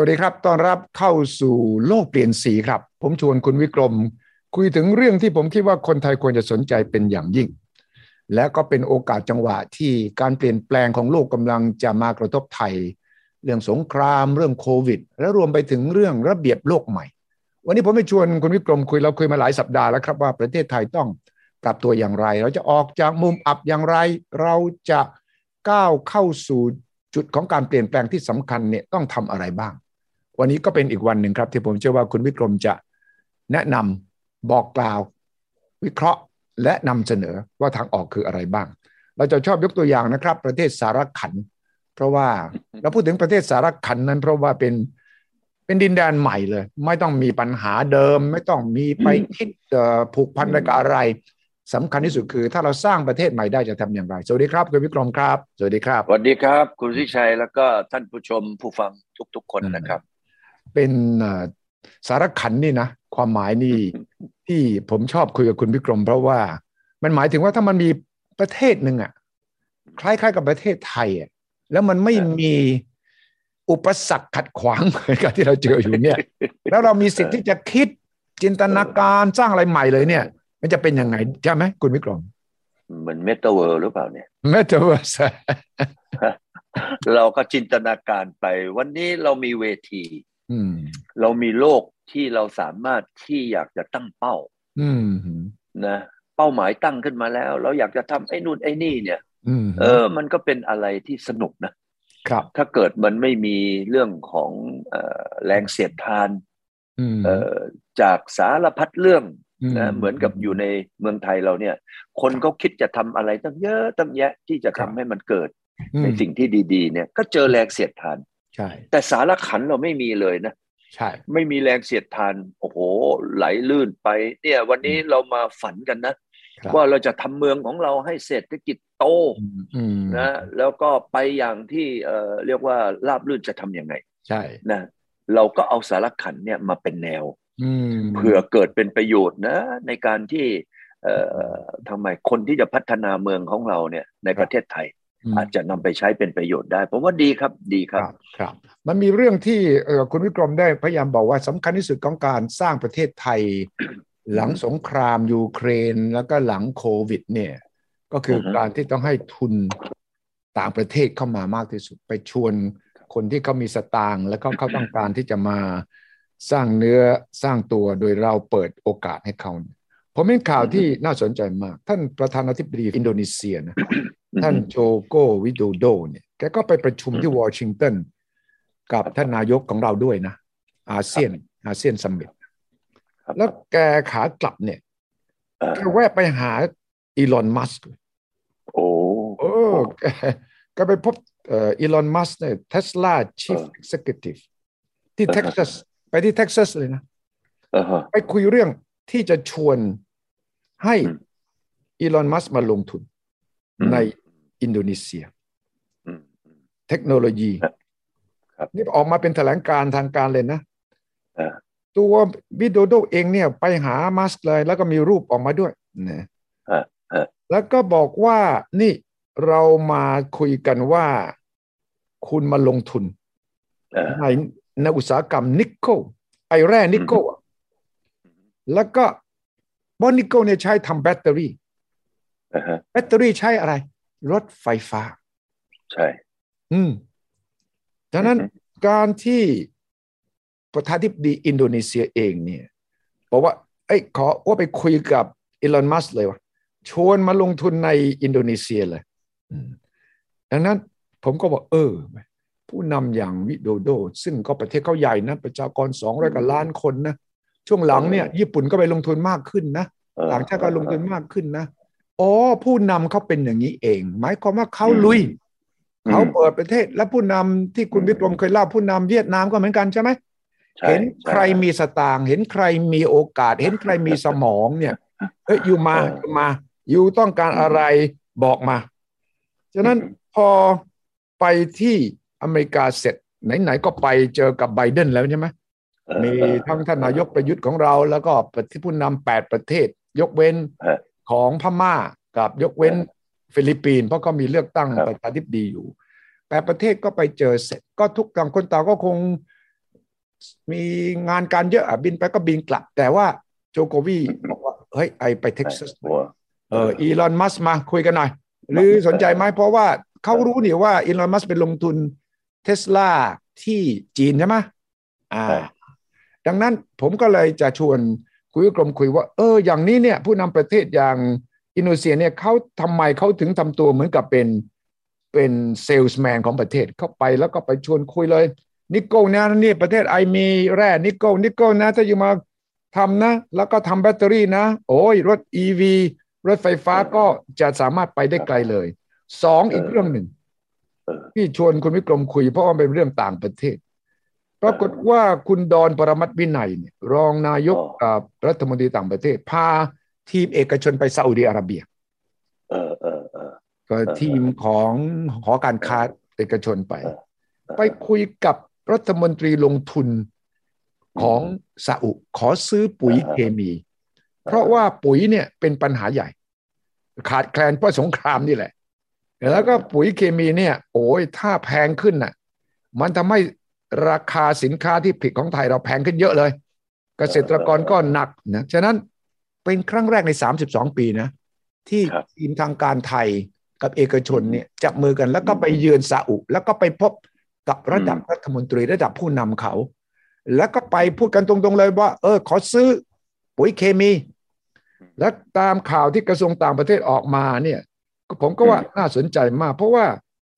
วัสดีครับ ต้อนรับเข้าสู่โลกเปลี่ยนสีครับ ผมชวนคุณวิกรม คุยถึงเรื่องที่ผมคิดว่าคนไทยควรจะสนใจเป็นอย่างยิ่ง และก็เป็นโอกาสจังหวะที่การเปลี่ยนแปลงของโลกกำลังจะมากระทบไทย เรื่องสงคราม เรื่องโควิด และรวมไปถึงเรื่องระเบียบโลกใหม่ วันนี้ผมไปชวนคุณวิกรมคุยเราคุยมาหลายสัปดาห์แล้วครับว่าประเทศไทยต้องปรับตัวอย่างไร เราจะออกจากมุมอับอย่างไร เราจะก้าวเข้าสู่จุดของการเปลี่ยนแปลงที่สำคัญเนี่ยต้องทำอะไรบ้าง วันนี้ก็เป็นอีกวันหนึ่งครับที่ผมเชื่อว่าคุณวิกรมจะแนะนำบอกกล่าว วิเคราะห์และนำเสนอว่าทางออกคืออะไรบ้าง เราจะชอบยกตัวอย่างนะครับ ประเทศสารขัน เพราะว่าเราพูดถึงประเทศสารขันนั้น เพราะว่าเป็นเป็นดินแดนใหม่เลย ไม่ต้องมีปัญหาเดิม ไม่ต้องมีไปคิดผูกพันอะไรกับอะไรสำคัญที่สุดคือ ถ้าเราสร้างประเทศใหม่ได้จะทำอย่างไร สวัสดีครับคุณวิกรมครับ สวัสดีครับสวัสดีครับ คุณวิชัยแล้วก็ท่านผู้ชมผู้ฟังทุก ๆ คนนะครับ เป็นสารขันนี่นะ ความหมายนี่ที่ผมชอบคุยกับคุณวิกรม เพราะว่ามันหมายถึงว่าถ้ามันมีประเทศหนึ่งอะคล้ายๆกับประเทศไทยอะแล้วมันไม่มีอุปสรรคขัดขวางเหมือนกับที่เราเจออยู่เนี่ย แล้วเรามีสิทธิ์ที่จะคิดจินตนาการสร้างอะไรใหม่เลยเนี่ย มันจะเป็นยังไงใช่ไหมคุณวิกรมเหมือนเมตาเวิร์หรือเปล่าเนี่ยเมตาเวิร์สเราก็จินตนาการไป วันนี้เรามีเวที เรามีโลกที่เราสามารถที่อยากจะตั้งเป้านะเป้าหมายตั้งขึ้นมาแล้ว เราอยากจะทำไอ้นู่นไอ้นี่เนี่ยเออ มันก็เป็นอะไรที่สนุกนะครับ ถ้าเกิดมันไม่มีเรื่องของแรงเสียดทานจากสารพัดเรื่องนะเหมือนกับอยู่ในเมืองไทยเราเนี่ย คนเขาคิดจะทำอะไรตั้งเยอะตั้งแยะที่จะทำให้มันเกิดในสิ่งที่ดี ๆ เนี่ย ก็เจอแรงเสียดทาน ใช่ แต่สารขันเราไม่มีเลยนะใช่ ไม่มีแรงเสียดทาน โอ้โห ไหลลื่นไป เนี่ย วันนี้เรามาฝันกันนะ ว่าเราจะทำเมืองของเราให้เศรษฐกิจโตนะ แล้วก็ไปอย่างที่เอ่อเรียกว่าราบลื่นจะทํำยังไง ใช่นะเราก็เอาสารขันเนี่ยมาเป็นแนวเผื่อเกิดเป็นประโยชน์นะ ในการที่ทำไมคนที่จะพัฒนาเมืองของเราเนี่ย ในประเทศไทย อาจจะนำไปใช้เป็นประโยชน์ได้ ผมว่าดีครับดีครับครับ มันมีเรื่องที่คุณวิกรมได้พยายามบอกว่าสำคัญที่สุดของการสร้างประเทศไทย หลังสงครามยูเครนแล้วก็หลังโควิด เนี่ย ก็คือการที่ต้องให้ทุนต่างประเทศเข้ามามากที่สุดไปชวนคนที่เขามีสตางค์แล้วก็เขาต้องการที่จะมาสร้างเนื้อสร้างตัวโดยเราเปิดโอกาสให้เขา ผมเป็นข่าวที่น่าสนใจมาก ท่านประธานาธิบดีอินโดนีเซียนะท่านโจโกวิโดโดเนี่ยแกก็ไปประชุมที่วอชิงตันกับท่านนายกของเราด้วยนะ อาเซียนอาเซียน summit แล้วแกขากลับเนี่ยแกแวะไปหาอีลอนมัสก์โอ้โอ้แกไปพบอีลอนมัสก์เนี่ยเทสลา chief executive ที่เท็กซัสไปที่เท็กซัสเลยนะ ไปคุยเรื่องที่จะชวน ให้อีลอนมัสก์มาลงทุนในอินโดนีเซีย เทคโนโลยีนี่ออกมาเป็นแถลงการทางการเลยนะตัววิโดโดเองเนี่ยไปหามัสก์เลย แล้วก็มีรูปออกมาด้วยนะแล้วก็บอกว่านี่เรามาคุยกันว่าคุณมาลงทุนในในอุตสาหกรรมนิกเกิลไอแร่นิกเกิลแล้วก็ บอนิกเกิลเนี่ยใช้ทำแบตเตอรี่แบตเตอรี่ใช้อะไร รถไฟฟ้า ใช่ อืมดังนั้นการที่ประธานาธิบดีอินโดนีเซียเองเนี่ยบอกว่าไอ้ขอว่าไปคุยกับอีลอนมัสเลยว่าชวนมาลงทุนในอินโดนีเซียเลยดังนั้นผมก็บอกเออ ผู้นำอย่างวิโดโด ซึ่งก็ประเทศเขาใหญ่นะ ประชากรสองร้อยกว่าล้านคนนะ ช่วงหลังเนี่ยญี่ปุ่นก็ไปลงทุนมากขึ้นนะต่างชาติก็ลงทุนมากขึ้นนะอ๋อผู้นำเขาเป็นอย่างนี้เอง หมายความว่าเขาลุยเขาเปิดประเทศและผู้นำที่คุณวิกรมเคยเล่าผู้นำเวียดนามก็เหมือนกันใช่ไหมเห็นใครมีสตางค์เห็นใครมีโอกาส เห็นใครมีสมองเนี่ยเอ้ยอยู่มาอยู่มา อยู่ต้องการอะไรบอกมา ฉะนั้นพอไปที่อเมริกาเสร็จ ไหนๆก็ไปเจอกับไบเดนแล้วใช่ไหม มีทั้งท่านนายกประยุทธ์ของเรา แล้วก็ที่ผู้นำแปดประเทศ ยกเว้นของพม่ากับยกเว้นฟิลิปปินส์เพราะก็มีเลือกตั้งประธานาธิบดีอยู่แปดประเทศก็ไปเจอเสร็จ ก็ทุกต่างคนต่างก็คงมีงานการเยอะบินไปก็บินกลับ แต่ว่าโจโควีบอกว่าเฮ้ย I ไปเท็กซัสเอออีลอนมัสก์มาคุยกันหน่อย หรือสนใจไหมเพราะว่าเขารู้นี่ว่าอีลอนมัสก์เป็นลงทุนเทสลาที่จีนใช่ไหมอ่า ดังนั้นผมก็เลยจะชวนคุณวิกรมคุยว่า เออ อย่างนี้เนี่ย ผู้นำประเทศอย่างอินโดนีเซียเนี่ยเขาทำไมเขาถึงทำตัวเหมือนกับเป็นเป็นเซลส์แมนของประเทศเข้าไปแล้วก็ไปชวนคุยเลย nickel นะนี่ประเทศ I มีแร่ nickel nickel นะถ้า you มาทำนะ แล้วก็ทำแบตเตอรี่นะ โอ้ยรถ EV รถไฟฟ้าก็จะสามารถไปได้ไกลเลยสองอีกเรื่องหนึ่งที่ชวนคุณวิกรมคุยเพราะว่าเป็นเรื่องต่างประเทศ ปรากฏว่าคุณดอนปรมัตวินัยเนี่ยรองนายกรัฐมนตรีต่างประเทศ พาทีมเอกชนไปซาอุดีอาระเบียเออเออเออก็ทีมของหอการค้าเอกชนไป ไปคุยกับรัฐมนตรีลงทุนของซาอุขอซื้อปุ๋ยเคมี เพราะว่าปุ๋ยเนี่ยเป็นปัญหาใหญ่ ขาดแคลนเพราะสงครามนี่แหละ แล้วก็ปุ๋ยเคมีเนี่ย โอ้ยถ้าแพงขึ้นน่ะ มันทำให้ ราคาสินค้าที่ผลิตของไทยเราแพงขึ้นเยอะเลย เกษตรกรก็หนักนะฉะนั้นเป็นครั้งแรกใน 32 ปีนะ ที่ทีมทางการไทยกับเอกชนเนี่ยจับมือกันแล้วก็ไปเยือนซาอุ แล้วก็ไปพบกับระดับรัฐมนตรีระดับผู้นำเขา แล้วก็ไปพูดกันตรงๆเลยว่า เออ ขอซื้อปุ๋ยเคมี และตามข่าวที่กระทรวงต่างประเทศออกมาเนี่ยผมก็ว่าน่าสนใจมาก เพราะว่า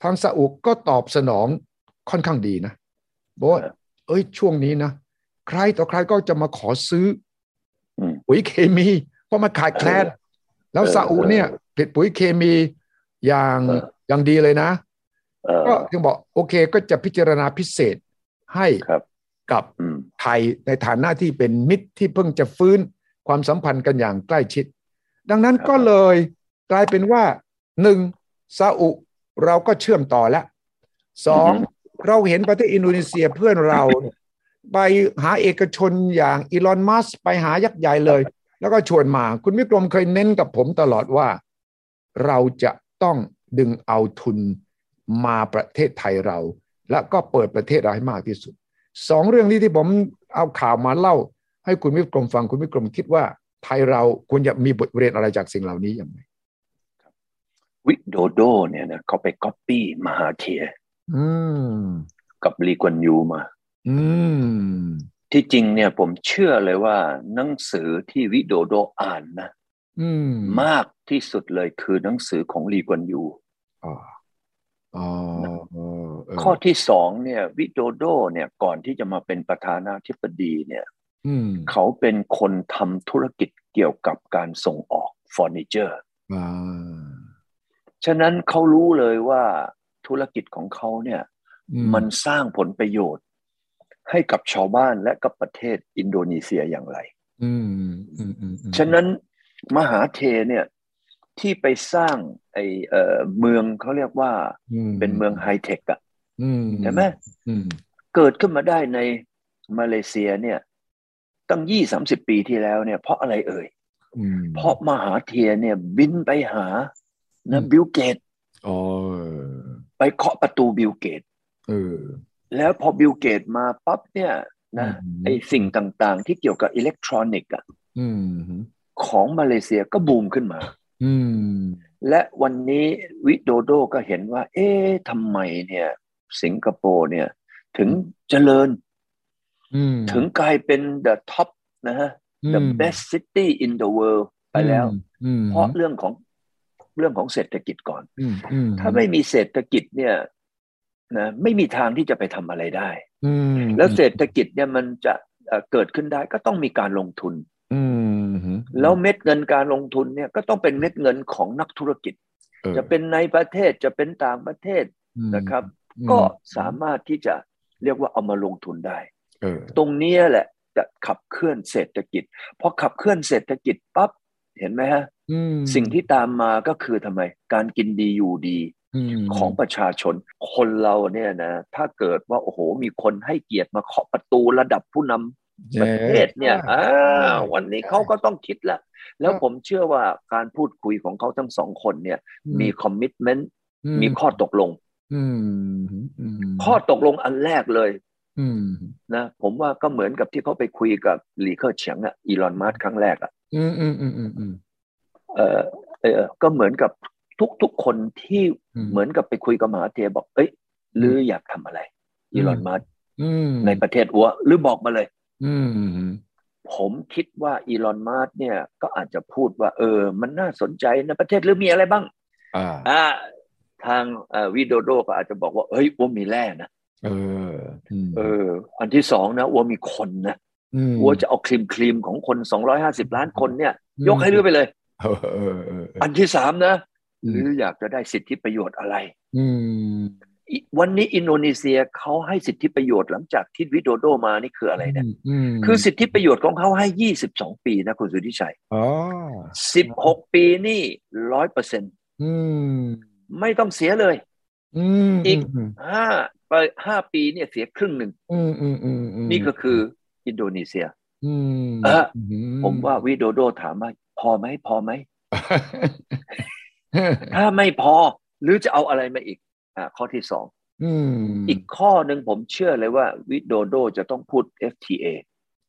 ทางซาอุก็ตอบสนองค่อนข้างดีนะ บอกว่าเอ้ยช่วงนี้นะใครต่อใครก็จะมาขอซื้อปุ๋ยเคมี เพราะมันขาดแคลนแล้วซาอุเนี่ยผลิตปุ๋ยเคมีอย่างอย่างดีเลยนะก็ถึงบอกโอเคก็จะพิจารณาพิเศษให้กับไทยในฐานะที่เป็นมิตรที่เพิ่งจะฟื้นความสัมพันธ์กันอย่างใกล้ชิด ดังนั้นก็เลยกลายเป็นว่าหนึ่งซาอุเราก็เชื่อมต่อแล้วสอง เราเห็นประเทศอินโดนีเซียเพื่อนเราไปหาเอกชนอย่างอีลอนมัสไปหายักษ์ใหญ่เลย แล้วก็ชวนมา คุณวิกรมเคยเน้นกับผมตลอดว่า เราจะต้องดึงเอาทุนมาประเทศไทยเรา และก็เปิดประเทศเราให้มากที่สุดสองเรื่องนี้ที่ผมเอาข่าวมาเล่า ให้คุณวิกรมฟังคุณวิกรมคิดว่า ไทยเราควรจะมีบทเรียนอะไรจากสิ่งเหล่านี้อย่างไรวิโดโดเนี่ยนะเขาไปก๊อปปี้มหาเทีย กับลีกวนยูมาที่จริงเนี่ยผมเชื่อเลยว่าหนังสือที่วิโดโดอ่านนะมากที่สุดเลยคือหนังสือของลีกวนยูข้อที่สองเนี่ย วิโดโดเนี่ยก่อนที่จะมาเป็นประธานาธิบดีเนี่ยเขาเป็นคนทำธุรกิจเกี่ยวกับการส่งออกเฟอร์นิเจอร์ฉะนั้นเขารู้เลยว่า ธุรกิจของเขาเนี่ยมันสร้างผลประโยชน์ ให้กับชาวบ้านและกับประเทศอินโดนีเซียอย่างไรฉะนั้นมหาเธร์เนี่ยที่ไปสร้างไอ้เอ่อเมืองเขาเรียกว่าเป็นเมืองไฮเทคอะใช่ไหมเกิดขึ้นมาได้ในมาเลเซียเนี่ย ตั้งยี่สามสิบปีที่แล้วเนี่ย เพราะอะไรเอ่ยเพราะมหาเธร์เนี่ยบินไปหานะบิลเกตส์ ไปเคาะประตูบิลเกตส์แล้วพอบิลเกตส์มาปั๊บเนี่ยนะไอ้สิ่งต่างๆ ที่เกี่ยวกับอิเล็กทรอนิกส์อะของมาเลเซียก็บูมขึ้นมาและวันนี้วิโดโดก็เห็นว่า เอ๊ะทำไมเนี่ย สิงคโปร์เนี่ย ถึงเจริญถึงกลายเป็น the top นะฮะ the best city in the world ไปแล้ว เพราะเรื่องของ เรื่องของเศรษฐกิจก่อนถ้าไม่มีเศรษฐกิจเนี่ยนะไม่มีทางที่จะไปทำอะไรได้แล้วเศรษฐกิจเนี่ยมันจะเกิดขึ้นได้ก็ต้องมีการลงทุนแล้วเม็ดเงินการลงทุนเนี่ยก็ต้องเป็นเม็ดเงินของนักธุรกิจ จะเป็นในประเทศจะเป็นต่างประเทศนะครับ ก็สามารถที่จะเรียกว่าเอามาลงทุนได้ตรงนี้แหละจะขับเคลื่อนเศรษฐกิจพอขับเคลื่อนเศรษฐกิจปั๊บ เห็นไหมฮะสิ่งที่ตามมาก็คือทำไม การกินดีอยู่ดีของประชาชน คนเราเนี่ยนะ ถ้าเกิดว่าโอ้โห มีคนให้เกียรติมาเคาะประตูระดับผู้นำประเทศเนี่ยอ่าวันนี้เขาก็ต้องคิดละแล้วผมเชื่อว่าการพูดคุยของเขาทั้งสองคนเนี่ย มีคอมมิชเมนต์มีข้อตกลงข้อตกลงอันแรกเลย นะผมว่าก็เหมือนกับที่เขาไปคุยกับหลีเคอร์เฉียงอะอีลอนมัสครั้งแรกอะอืมอืมอืมอืมอืมเออเออก็เหมือนกับทุกทุกคนที่เหมือนกับไปคุยกับมหาเทบอก เอ้ยหรืออยากทำอะไร อีลอนมัสในประเทศวัวหรือบอกมาเลย อืมผมคิดว่าอีลอนมัสเนี่ย ก็อาจจะพูดว่า เออ มันน่าสนใจในประเทศหรือมีอะไรบ้างอ่าอ่าทางวิโดโดก็อาจจะบอกว่าเฮ้ยวัวมีแร่นะเออ เออ อันที่สองนะวัวมีคนนะวัวจะเอาครีมครีมของคนสองร้อยห้าสิบล้านคนเนี่ย ยกให้เรือไปเลยอันที่สามนะหรืออยากจะได้สิทธิประโยชน์อะไรอืมวันนี้อินโดนีเซียเขาให้สิทธิประโยชน์หลังจากที่วิโดโดมานี่คืออะไรเนี่ยคือสิทธิประโยชน์ของเขาให้ยี่สิบสองปีนะคุณสุทธิชัยสิบหกปีนี่ร้อยเปอร์เซ็นต์ไม่ต้องเสียเลยอีกห้า ไปห้าปีเนี่ยเสียครึ่งหนึ่งนี่ก็คืออินโดนีเซียเออผมว่าวิโดโดถามว่าพอไหมพอไหม ถ้าไม่พอ หรือจะเอาอะไรมาอีก อ่า ข้อที่สองอีกข้อหนึ่งผมเชื่อเลยว่า วิโดโดจะต้องพูด FTA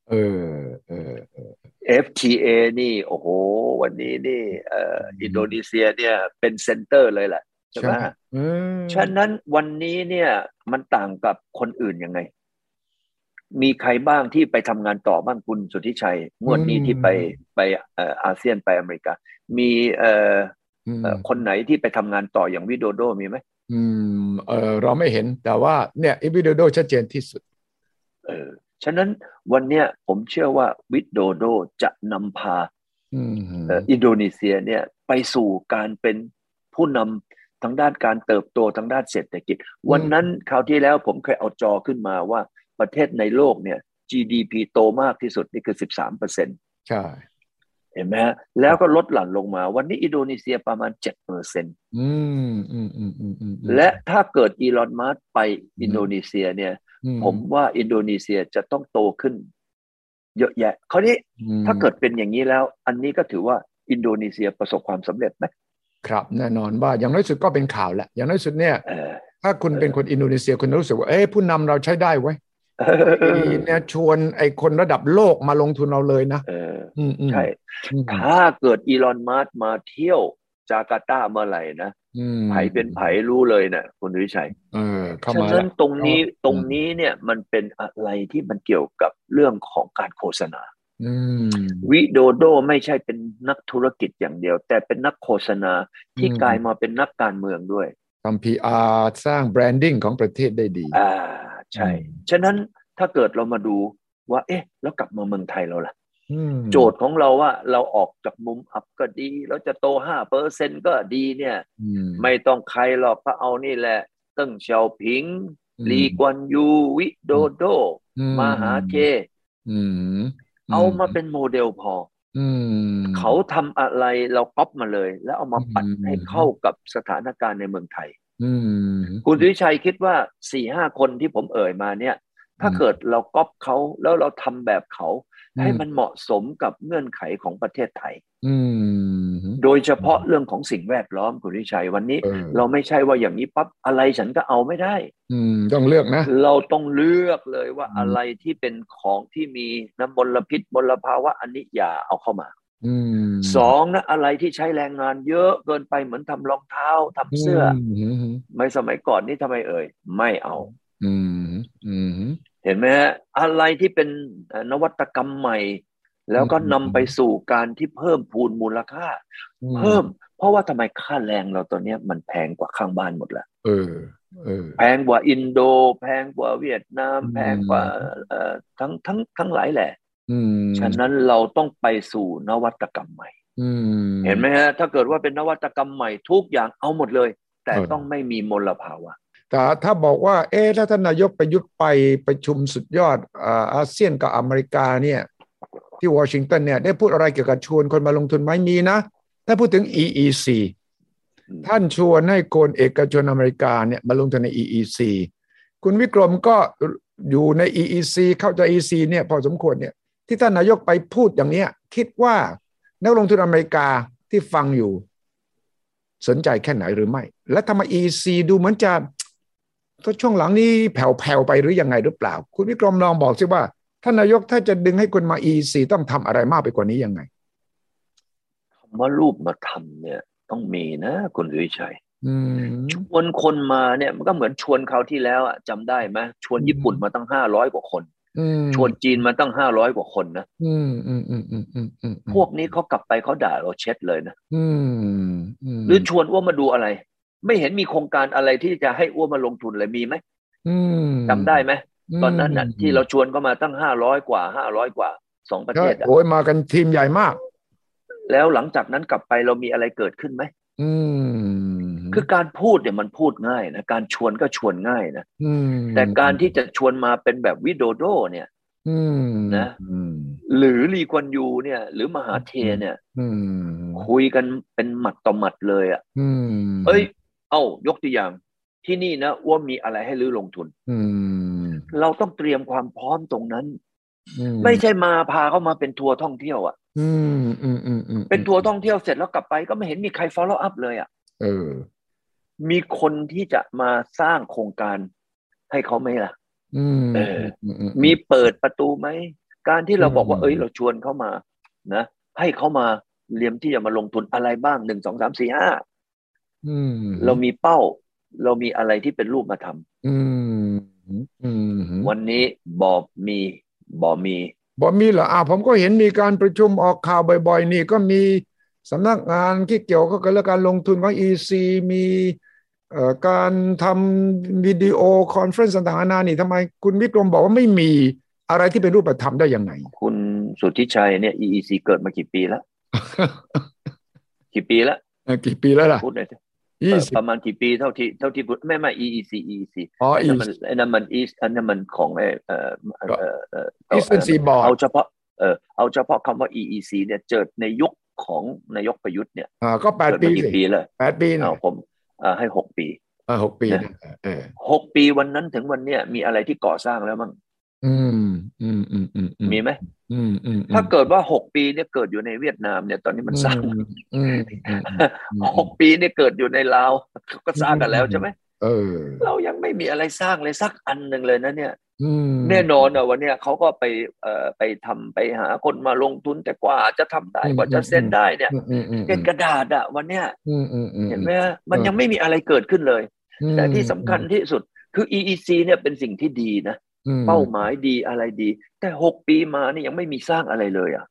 เออเออ FTA นี่ โอ้โห วันนี้นี่เอ่ออินโดนีเซียเนี่ยเป็น center เลยแหละ ใช่ไหมฉะนั้นวันนี้เนี่ยมันต่างกับคนอื่นยังไง มีใครบ้างที่ไปทำงานต่อบ้างคุณสุทธิชัยงวดนี้ที่ไปไปอาเซียนไปอเมริกา มีเอ่อคนไหนที่ไปทำงานต่ออย่างวิโดโดมีไหมอืมเออเราไม่เห็นแต่ว่าเนี่ยวิโดโดชัดเจนที่สุด เออฉะนั้นวันเนี้ยผมเชื่อว่าวิโดโดจะนำพาอินโดนีเซียเนี่ยไปสู่การเป็นผู้นำ ทางด้านการเติบโตทางด้านเศรษฐกิจ วันนั้นคราวที่แล้วผมเคยเอาจอขึ้นมาว่าประเทศในโลกเนี่ย GDP โตมากที่สุดนี่คือ 13เปอร์เซ็นต์ใช่เห็นไหมฮะแล้วก็ลดหลั่นลงมา วันนี้อินโดนีเซียประมาณเจ็ดเปอร์เซ็นต์และถ้าเกิดอีลอนมัสไปอินโดนีเซียเนี่ย ผมว่าอินโดนีเซียจะต้องโตขึ้น เยอะแยะคราวนี้ถ้าเกิดเป็นอย่างนี้แล้ว อันนี้ก็ถือว่าอินโดนีเซียประสบความสำเร็จไหม ครับแน่นอนว่าอย่างน้อยสุดก็เป็นข่าวแหละอย่างน้อยสุดเนี่ยถ้าคุณเป็นคนอินโดนีเซียคุณรู้สึกว่าเอ้ผู้นำเราใช้ได้ไว้เนี่ยชวนไอ้คนระดับโลกมาลงทุนเราเลยนะใช่ถ้าเกิดอีลอนมัสมาเที่ยวจาการ์ตาเมื่อไหร่นะไผ่เป็นไผ่รู้เลยนะคุณวิชัยฉะนั้นตรงนี้ตรงนี้เนี่ยมันเป็นอะไรที่มันเกี่ยวกับเรื่องของการโฆษณา วิโดโดไม่ใช่เป็นนักธุรกิจอย่างเดียว แต่เป็นนักโฆษณาที่กลายมาเป็นนักการเมืองด้วยทำพีอาร์สร้างแบรนดิ้งของประเทศได้ดี อ่าใช่ ฉะนั้นถ้าเกิดเรามาดูว่า เอ๊ะ แล้วกลับมาเมืองไทยเราล่ะโจทย์ของเราว่าเราออกจากมุมอับก็ดีเราจะโตห้าเปอร์เซ็นก็ดีเนี่ย ไม่ต้องใครหรอกก็เอานี่แหละตั้งเฉาผิง ลีกวนยูวิโดโดมาหาเจ เอามาเป็นโมเดลพอเขาทำอะไรเราก๊อปมาเลย แล้วเอามาปัดให้เข้ากับสถานการณ์ในเมืองไทยคุณวิชัยคิดว่าสี่ห้าคนที่ผมเอ่ยมาเนี่ย ถ้าเกิดเราก๊อปเขาแล้วเราทำแบบเขา ให้มันเหมาะสมกับเงื่อนไขของประเทศไทยโดยเฉพาะเรื่องของสิ่งแวดล้อมคุณวิชัยวันนี้ เราไม่ใช่ว่าอย่างนี้ปั๊บอะไรฉันก็เอาไม่ได้อืต้องเลือกนะ เราต้องเลือกเลยว่าอะไรที่เป็นของที่มีน้ำมลพิษมลภาวะอันนี้อย่าเอาเข้ามาสองนะอะไรที่ใช้แรงงานเยอะเกินไปเหมือนทำรองเท้าทำเสื้อไม่สมัยก่อนนี่ทำไมเอ่ย ไม่เอาอืมอืม เห็นไหมฮะอะไรที่เป็นนวัตกรรมใหม่ แล้วก็นำไปสู่การที่เพิ่มพูนมูลค่า เพิ่ม เพราะว่าทำไมค่าแรงเราตอนนี้มันแพงกว่าข้างบ้านหมดแล้วเออเออแพงกว่าอินโด แพงกว่าเวียดนาม แพงกว่าเอ่อทั้งทั้งทั้งหลายแหละฉะนั้นเราต้องไปสู่นวัตกรรมใหม่เห็นไหมฮะถ้าเกิดว่าเป็นนวัตกรรมใหม่ทุกอย่างเอาหมดเลย แต่ต้องไม่มีมลภาวะ แต่ถ้าบอกว่า เอ๊ะถ้าท่านนายกประยุทธ์ไปประชุมสุดยอดอาเซียนกับอเมริกาเนี่ยที่วอชิงตันเนี่ยได้พูดอะไรเกี่ยวกับชวนคนมาลงทุนไหมมีนะ ถ้าพูดถึง EEC ท่านชวนให้คนเอกชนอเมริกาเนี่ยมาลงทุนใน EEC คุณวิกรมก็อยู่ใน EEC เข้าใจ EEC เนี่ยพอสมควรเนี่ยที่ท่านนายกไปพูดอย่างเนี้ยคิดว่านักลงทุนอเมริกาที่ฟังอยู่ สนใจแค่ไหนหรือไม่ และทำไม EEC ดูเหมือนจะ ช่วงหลังนี้แผ่วๆไปหรือยังไงหรือเปล่า คุณวิกรมลองบอกสิว่าท่านนายกถ้าจะดึงให้คนมา EC ต้องทำอะไรมากไปกว่านี้ยังไงคำว่ารูปมาทำเนี่ย ต้องมีนะคุณวิชัยชวนคนมาเนี่ยมันก็เหมือนชวนเขาที่แล้วอะจำได้ไหมชวนญี่ปุ่นมาตั้งห้าร้อยกว่าคนชวนจีนมาตั้งห้าร้อยกว่าคนนะพวกนี้เขากลับไปเขาด่าเราเช็ดเลยนะหรือชวนอ้วมาดูอะไร ไม่เห็นมีโครงการอะไรที่จะให้อ้วมาลงทุนเลยมีไหมจำได้ไหมตอนนั้นที่เราชวนเขามาตั้งห้าร้อยกว่าห้าร้อยกว่าสองประเทศโอ้ยมากันทีมใหญ่มาก แล้วหลังจากนั้นกลับไปเรามีอะไรเกิดขึ้นไหมคือการพูดเนี่ยมันพูดง่ายนะการชวนก็ชวนง่ายนะแต่การที่จะชวนมาเป็นแบบวิโดโด เนี่ยนะหรือลีกวนยูเนี่ย หรือมหาเทเนี่ยคุยกันเป็นหมัดต่อหมัดเลยอะเอ้ย เอ้ายกตัวอย่าง ที่นี่นะว่ามีอะไรให้ลื้อลงทุนเราต้องเตรียมความพร้อมตรงนั้นไม่ใช่มาพาเข้ามาเป็นทัวร์ท่องเที่ยวอะเป็นทัวร์ท่องเที่ยวเสร็จแล้วกลับไปก็ไม่เห็นมีใคร follow up เลยอะเออ มีคนที่จะมาสร้างโครงการให้เขาไหมล่ะเออ มีเปิดประตูไหม การที่เราบอกว่า เอ้ย เราชวนเขามา นะ ให้เขามาเรียมที่จะมาลงทุนอะไรบ้างหนึ่งสองสามสี่ห้า เรามีเป้า เรามีอะไรที่เป็นรูปมาทำวันนี้บอบมีบอมีบอมีเหรออ่าผมก็เห็นมีการประชุมออกข่าวบ่อยๆ นี่ก็มีสำนักงานที่เกี่ยวกับเรื่องการลงทุนของ EC มีการทำวิดีโอคอนเฟรนซ์ต่างๆนานานี่ทำไมคุณวิกรมบอกว่าไม่มีอะไรที่เป็นรูปธรรมได้ยังไง คุณสุทธิชัยเนี่ย EEC เกิดมากี่ปีแล้ว กี่ปีแล้วกี่ปีแล้วล่ะพูดหน่อย ประมาณกี่ปีเท่าที่เท่าที่ไม่ไม่ EEC EEC อ๋อไอ้นั่นมันไอ้นั่นมันอีอันนั้นมันของไอ้เอ่อเอ่อเอ่อเอาเฉพาะเออเอาเฉพาะคำว่า EEC เนี่ยเจิดในยุคของนายกประยุทธ์เนี่ยอ่าก็แปดปีกี่ปีเลยแปดปีนะผมอ่าให้หกปีอ่าหกปีหกปีวันนั้นถึงวันเนี้ยมีอะไรที่ก่อสร้างแล้วมั้ง อืมอืมอืมอืมมีไหมอืมอืมถ้าเกิดว่าหกปีเนี่ยเกิดอยู่ในเวียดนามเนี่ยตอนนี้มันสร้างหกปีเนี่ยเกิดอยู่ในลาวเขาก็สร้างกันแล้วใช่ไหมเออ เรายังไม่มีอะไรสร้างเลยสักอันหนึ่งเลยนะเนี่ยแน่นอนอะวันเนี้ยเขาก็ไปเอ่อไปทำไปหาคนมาลงทุนแต่กว่าจะทำได้กว่าจะเซ็นได้เนี่ยเป็นกระดาษอะวันเนี้ยเห็นไหมมันยังไม่มีอะไรเกิดขึ้นเลย แต่ที่สำคัญที่สุดคือ EEC เนี่ยเป็นสิ่งที่ดีนะ เป้าหมายดีอะไรดี แต่หกปีมานี่ยังไม่มีสร้างอะไรเลยอะ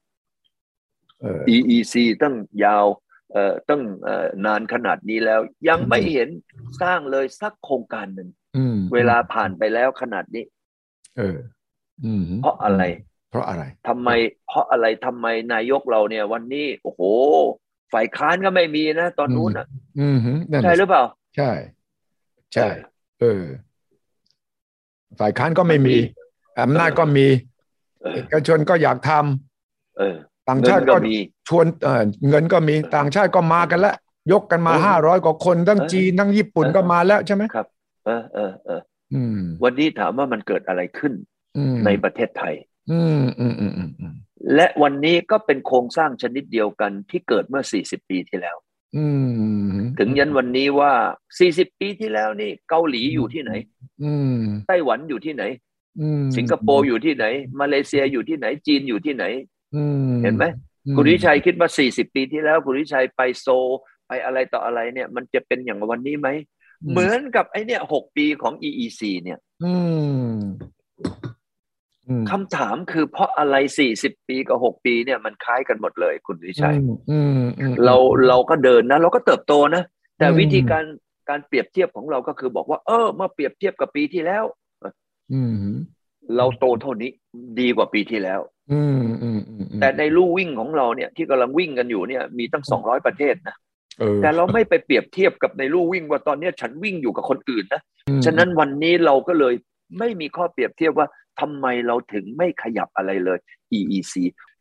EEC ตั้งยาวเอ่อตั้งเอ่อนานขนาดนี้แล้ว ยังไม่เห็นสร้างเลยสักโครงการหนึ่งเวลาผ่านไปแล้วขนาดนี้ เออเพราะอะไร เพราะอะไรทำไม เพราะอะไรทำไมนายกเราเนี่ย วันนี้ โอ้โห ฝ่ายค้านก็ไม่มีนะ ตอนนู้นอะใช่หรือเปล่า ใช่ ใช่ เออ ฝ่ายค้านก็ไม่มีอำนาจก็มีเอกชนก็อยากทำต่างชาติก็ชวนเงินก็มีต่างชาติก็มากันแล้วยกกันมาห้าร้อยกว่าคนทั้งจีนทั้งญี่ปุ่นก็มาแล้วใช่ไหมครับ เออเออเออวันนี้ถามว่ามันเกิดอะไรขึ้นในประเทศไทยและวันนี้ก็เป็นโครงสร้างชนิดเดียวกันที่เกิดเมื่อสี่สิบปีที่แล้ว ถึงยันวันนี้ว่าสี่สิบปีที่แล้วนี่ เกาหลีอยู่ที่ไหนไต้หวันอยู่ที่ไหนสิงคโปร์อยู่ที่ไหน มาเลเซียอยู่ที่ไหน จีนอยู่ที่ไหนเห็นไหมคุณวิชัยคิดว่าสี่สิบปีที่แล้ว คุณวิชัยไปโซ ไปอะไรต่ออะไรเนี่ย มันจะเป็นอย่างวันนี้ไหม เหมือนกับไอเนี่ยหกปีของ EEC เนี่ย คำถามคือเพราะอะไรสี่สิบปีกับหกปีเนี่ยมันคล้ายกันหมดเลยคุณวิชัยเราเราก็เดินนะ เราก็เติบโตนะ แต่วิธีการการเปรียบเทียบของเราก็คือบอกว่า เออเมื่อเปรียบเทียบกับปีที่แล้วเราโตเท่านี้ดีกว่าปีที่แล้วแต่ในลู่วิ่งของเราเนี่ยที่กำลังวิ่งกันอยู่เนี่ยมีตั้งสองร้อยประเทศนะแต่เราไม่ไปเปรียบเทียบกับในลู่วิ่งว่าตอนนี้ฉันวิ่งอยู่กับคนอื่นนะฉะนั้นวันนี้เราก็เลยไม่มีข้อเปรียบเทียบว่าทำไมเราถึงไม่ขยับอะไรเลย EEC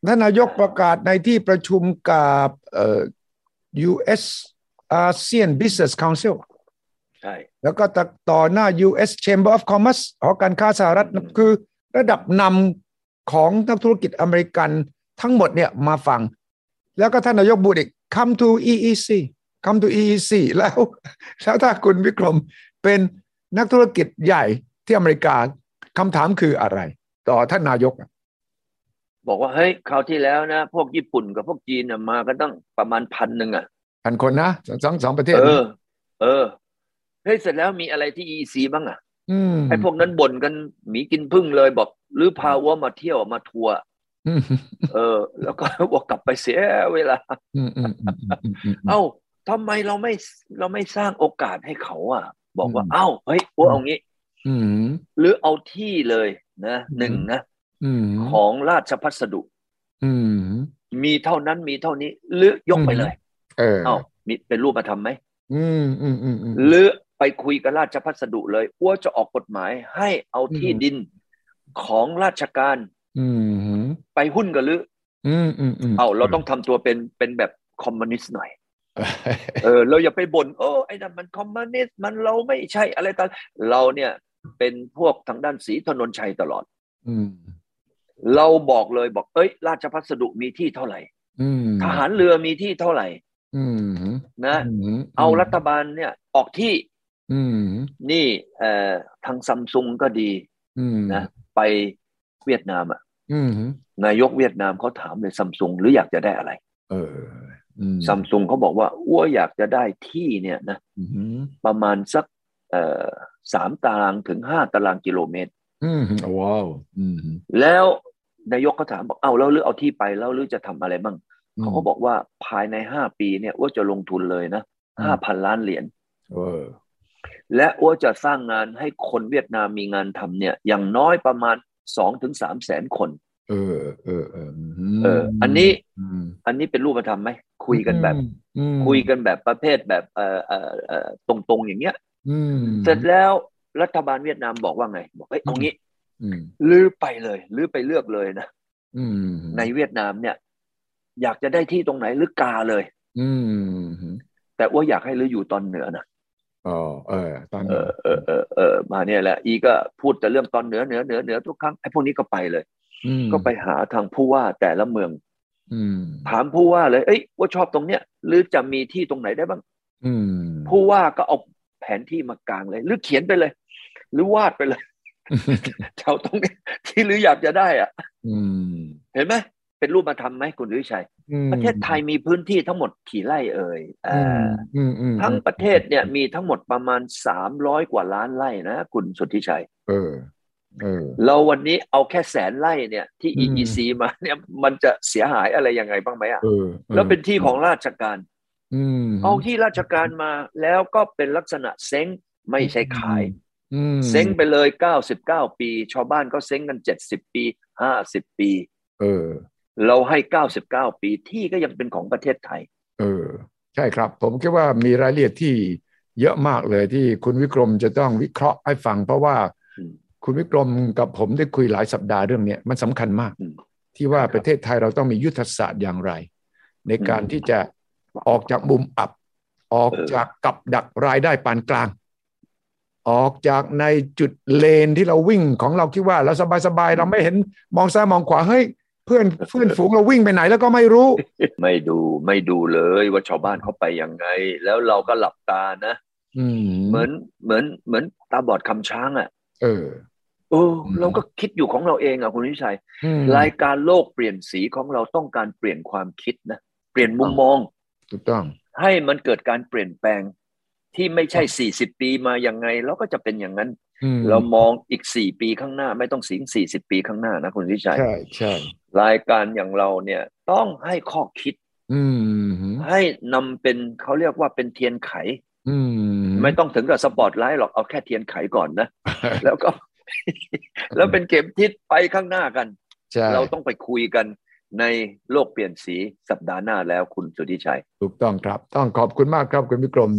ท่านนายกประกาศในที่ประชุมกับเอ่อ US ASEAN Business Council ใช่แล้วก็ต่อหน้า US Chamber of Commerce หอการค้าสหรัฐคือระดับนำของนักธุรกิจอเมริกันทั้งหมดเนี่ยมาฟัง แล้วก็ท่านนายกบูดอีก come to EEC come to EEC แล้วแล้วถ้าคุณวิกรมเป็นนักธุรกิจใหญ่ที่อเมริกา คำถามคืออะไร ต่อท่านนายก บอกว่าเฮ้ยคราวที่แล้วนะ พวกญี่ปุ่นกับพวกจีนมากันตั้งประมาณพันหนึ่งอะพันคนนะสองสองประเทศ เออ เออเฮ้ยเสร็จแล้วมีอะไรที่อีซีบ้างอะไอ้พวกนั้นบ่นกันหมีกินพึ่งเลยบอกหรือพาว่ามาเที่ยวมาทัวร์เออ แล้วก็บอกกลับไปเสียเวลาเอ้าทำไมเราไม่เราไม่สร้างโอกาสให้เขาอะ บอกว่า เอ้าเฮ้ยว่าเอางี้ หรือเอาที่เลยนะหนึ่งนะของราชพัสดุมีเท่านั้นมีเท่านี้ หรือยกไปเลย เออเอ้ามีเป็นรูปมาทำไหมอืมอืมอืมหรือไปคุยกับราชพัสดุเลยว่าจะออกกฎหมายให้เอาที่ดินของราชการไปหุ้นกันหรือเอาเราต้องทำตัวเป็นเป็นแบบคอมมิวนิสต์หน่อยเออเราอย่าไปบ่นโอ้ไอ้นั่นมันคอมมิวนิสต์มันเราไม่ใช่อะไรต่างเราเนี่ย เป็นพวกทางด้านสีถนนชัยตลอดอืเราบอกเลยบอก เอ้ย ราชพัสดุมีที่เท่าไหร่ทหารเรือมีที่เท่าไหร่นะเอารัฐบาลเนี่ยออกที่นี่เอ่อทางซัมซุงก็ดีนะไปเวียดนามอะนายกเวียดนามเขาถามเลยซัมซุงหรืออยากจะได้อะไรเออซัมซุงเขาบอกว่าอ้วอยากจะได้ที่เนี่ยนะประมาณสักเอ่อ สามตารางถึงห้าตารางกิโลเมตร อืมว้าวแล้วนายกเขาถามบอกเอ้าแล้วหรือเอาที่ไปแล้วหรือจะทำอะไรบ้างเขาก็บอกว่าภายในห้าปีเนี่ยอ้วจะลงทุนเลยนะห้าพันล้านเหรียญและอ้วจะสร้างงานให้คนเวียดนามมีงานทำเนี่ย อย่างน้อยประมาณสองถึงสามแสนคน เออเออเออเออ อันนี้อันนี้เป็นรูปธรรมไหมคุยกันแบบ คุยกันแบบประเภทแบบเออเออเออตรงๆอย่างเงี้ย เสร็จแล้วรัฐบาลเวียดนามบอกว่าไง บอกเอ้ยตรงนี้ลื้อไปเลยลื้อไปเลือกเลยนะในเวียดนามเนี่ย อยากจะได้ที่ตรงไหนหรือกาเลย อืมแต่ว่าอยากให้ลื้ออยู่ตอนเหนือนะอ๋อเออ ตอนเออเออเออเออมาเนี่ยแหละ อีก็พูดแต่เรื่องตอนเหนือเหนือเหนือเหนือทุกครั้งไอ้พวกนี้ก็ไปเลยก็ไปหาทางผู้ว่าแต่ละเมืองถามผู้ว่าเลย เอ้ยว่าชอบตรงเนี้ยหรือจะมีที่ตรงไหนได้บ้างผู้ว่าก็เอาแผ นที่มากลางเลย หรือเขียนไปเลย หรือวาดไปเลยแถวตรงนี้ที่หรืออยากจะได้อะเห็นไหมเป็นรูปมาทำไหมคุณวิชัย ประเทศไทยมีพื้นที่ทั้งหมดกี่ไร่เอ่ยทั้งประเทศเนี่ยมีทั้งหมดประมาณสามร้อยกว่าล้านไร่นะคุณสุทธิชัย เออเราวันนี้เอาแค่แสนไร่เนี่ยที่ EEC มาเนี่ยมันจะเสียหายอะไรยังไงบ้างไหมอะแล้วเป็นที่ของราชการ เอาที่ราชการมาแล้วก็เป็นลักษณะเซ้งไม่ใช่ขายเซ้งไปเลยเก้าสิบเก้าปี ชาวบ้านก็เซ้งกันเจ็ดสิบปีห้าสิบปี เออ เราให้เก้าสิบเก้าปีที่ก็ยังเป็นของประเทศไทย เออ ใช่ครับ ผมคิดว่ามีรายละเอียดที่เยอะมากเลยที่คุณวิกรมจะต้องวิเคราะห์ให้ฟัง เพราะว่าคุณวิกรมกับผมได้คุยหลายสัปดาห์เรื่องนี้มันสำคัญมาก ที่ว่าประเทศไทยเราต้องมียุทธศาสตร์อย่างไร ในการที่จะ ออกจากมุมอับ ออกจากกับดักรายได้ปานกลาง ออกจากในจุดเลนที่เราวิ่งของเราคิดว่าเราสบายๆเราไม่เห็นมองซ้ายมองขวาเฮ้ยเพื่อนเพื่อนฝูงเราวิ่งไปไหนแล้วก็ไม่รู้ ไม่ดูไม่ดูเลยว่าชาวบ้านเขาไปยังไง แล้วเราก็หลับตานะเหมือนเหมือนเหมือนตาบอดคำช้างอะ เออเออเราก็คิดอยู่ของเราเองอะคุณวิชัย รายการโลกเปลี่ยนสีของเราต้องการเปลี่ยนความคิดนะ เปลี่ยนมุมมอง ถูกต้อง ให้มันเกิดการเปลี่ยนแปลงที่ไม่ใช่สี่สิบปีมาอย่างไงเราก็จะเป็นอย่างนั้น เรามองอีกสี่ปีข้างหน้า ไม่ต้องสิงสี่สิบปีข้างหน้านะคุณวิชัยใช่ใช่รายการอย่างเราเนี่ยต้องให้ข้อคิดอืให้นำเป็นเขาเรียกว่าเป็นเทียนไขอืไม่ต้องถึงกับสปอตไลท์หรอกเอาแค่เทียนไขก่อนนะ แล้วก็ แล้วเป็นเข็มทิศไปข้างหน้ากัน เราต้องไปคุยกัน ในโลกเปลี่ยนสีสัปดาห์หน้าแล้วคุณสุธิชัย ถูกต้องครับ ต้องขอบคุณมากครับคุณวิกรม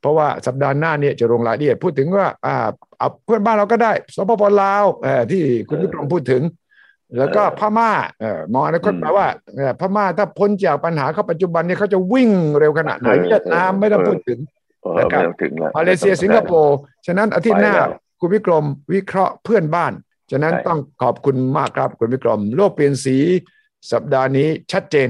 เพราะว่าสัปดาห์หน้าเนี่ยจะลงรายละเอียดพูดถึงว่าอ่าเอาเพื่อนบ้านเราก็ได้สปปลาวเอ่อที่คุณวิกรมพูดถึง แล้วก็พม่าเอ่อมองอนาคตแปลว่าพม่าถ้าพ้นจากปัญหาเขาปัจจุบันเนี่ยเขาจะวิ่งเร็วขนาดไหนเวียดนามไม่ต้องพูดถึงนะครับมาเลเซียสิงคโปร์ฉะนั้นอาทิตย์หน้าคุณวิกรมวิเคราะห์เพื่อนบ้าน ฉะนั้นต้องขอบคุณมากครับคุณวิกรม โลกเปลี่ยนสี สัปดาห์นี้ชัดเจน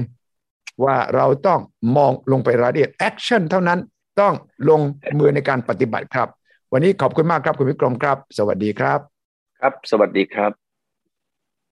ว่าเราต้องมองลงไปรายละเอียดแอคชั่นเท่านั้นต้องลงมือในการปฏิบัติครับ วันนี้ขอบคุณมากครับคุณวิกรมครับ สวัสดีครับ ครับ สวัสดีครับ